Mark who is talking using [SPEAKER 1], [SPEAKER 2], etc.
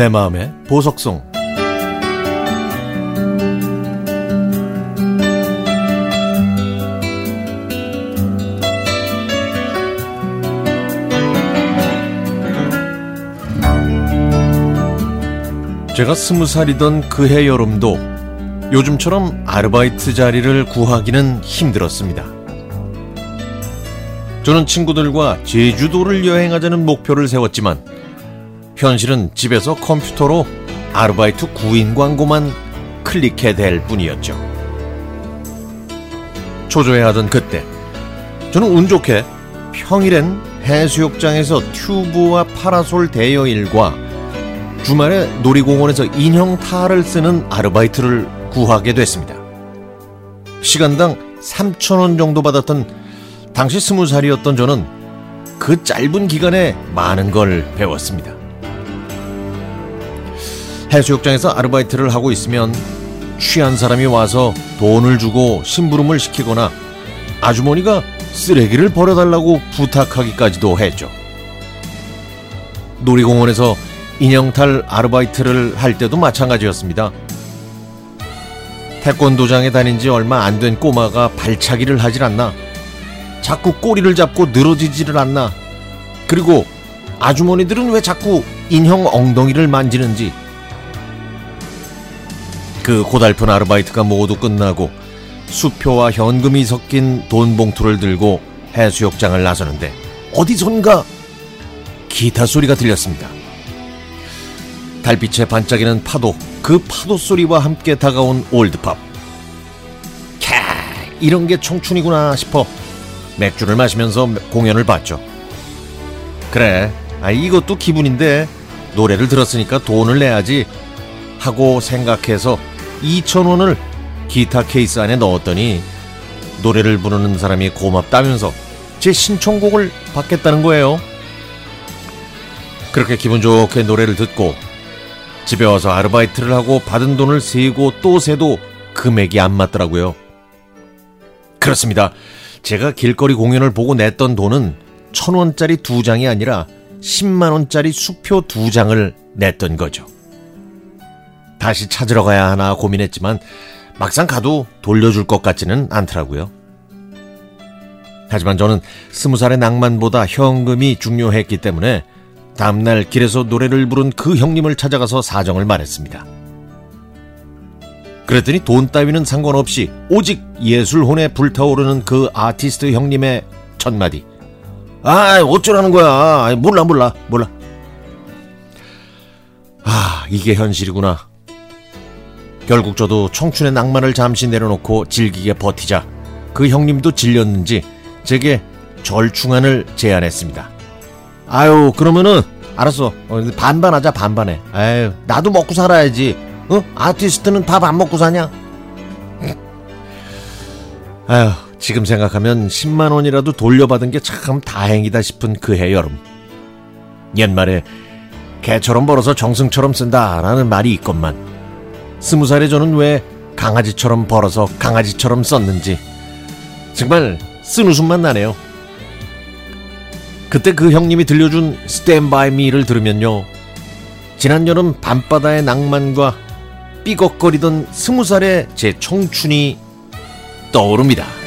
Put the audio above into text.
[SPEAKER 1] 내 마음의 보석송 제가 스무 살이던 그 해 여름도 요즘처럼 아르바이트 자리를 구하기는 힘들었습니다. 저는 친구들과 제주도를 여행하자는 목표를 세웠지만 현실은 집에서 컴퓨터로 아르바이트 구인 광고만 클릭해 댈 뿐이었죠. 초조해하던 그때 저는 운 좋게 평일엔 해수욕장에서 튜브와 파라솔 대여 일과 주말에 놀이공원에서 인형 탈을 쓰는 아르바이트를 구하게 됐습니다. 시간당 3천원 정도 받았던 당시 스무 살이었던 저는 그 짧은 기간에 많은 걸 배웠습니다. 해수욕장에서 아르바이트를 하고 있으면 취한 사람이 와서 돈을 주고 심부름을 시키거나 아주머니가 쓰레기를 버려달라고 부탁하기까지도 했죠. 놀이공원에서 인형탈 아르바이트를 할 때도 마찬가지였습니다. 태권도장에 다닌 지 얼마 안 된 꼬마가 발차기를 하질 않나? 자꾸 꼬리를 잡고 늘어지지를 않나? 그리고 아주머니들은 왜 자꾸 인형 엉덩이를 만지는지? 그 고달픈 아르바이트가 모두 끝나고 수표와 현금이 섞인 돈 봉투를 들고 해수욕장을 나서는데 어디선가 기타 소리가 들렸습니다. 달빛에 반짝이는 파도, 그 파도 소리와 함께 다가온 올드팝. 캬, 이런 게 청춘이구나 싶어 맥주를 마시면서 공연을 봤죠. 그래, 아, 이것도 기분인데 노래를 들었으니까 돈을 내야지 하고 생각해서 2천원을 기타 케이스 안에 넣었더니 노래를 부르는 사람이 고맙다면서 제 신청곡을 받겠다는 거예요. 그렇게 기분 좋게 노래를 듣고 집에 와서 아르바이트를 하고 받은 돈을 세고 또 세도 금액이 안 맞더라고요. 그렇습니다. 제가 길거리 공연을 보고 냈던 돈은 천 원짜리 두 장이 아니라 10만 원짜리 수표 두 장을 냈던 거죠. 다시 찾으러 가야 하나 고민했지만 막상 가도 돌려줄 것 같지는 않더라고요. 하지만 저는 스무 살의 낭만보다 현금이 중요했기 때문에 다음날 길에서 노래를 부른 그 형님을 찾아가서 사정을 말했습니다. 그랬더니 돈 따위는 상관없이 오직 예술혼에 불타오르는 그 아티스트 형님의 첫마디. 아, 어쩌라는 거야. 몰라, 몰라, 몰라. 아, 이게 현실이구나. 결국 저도 청춘의 낭만을 잠시 내려놓고 즐기게 버티자 그 형님도 질렸는지 제게 절충안을 제안했습니다. 아유 그러면은 알았어 어, 반반하자 반반해. 아유 나도 먹고 살아야지. 어 아티스트는 밥 안 먹고 사냐? 아유 지금 생각하면 10만 원이라도 돌려받은 게 참 다행이다 싶은 그해 여름. 옛말에 개처럼 벌어서 정승처럼 쓴다라는 말이 있건만 스무 살의 저는 왜 강아지처럼 벌어서 강아지처럼 썼는지 정말 쓴 웃음만 나네요. 그때 그 형님이 들려준 스탠바이 미를 들으면요. 지난 여름 밤바다의 낭만과 삐걱거리던 스무 살의 제 청춘이 떠오릅니다.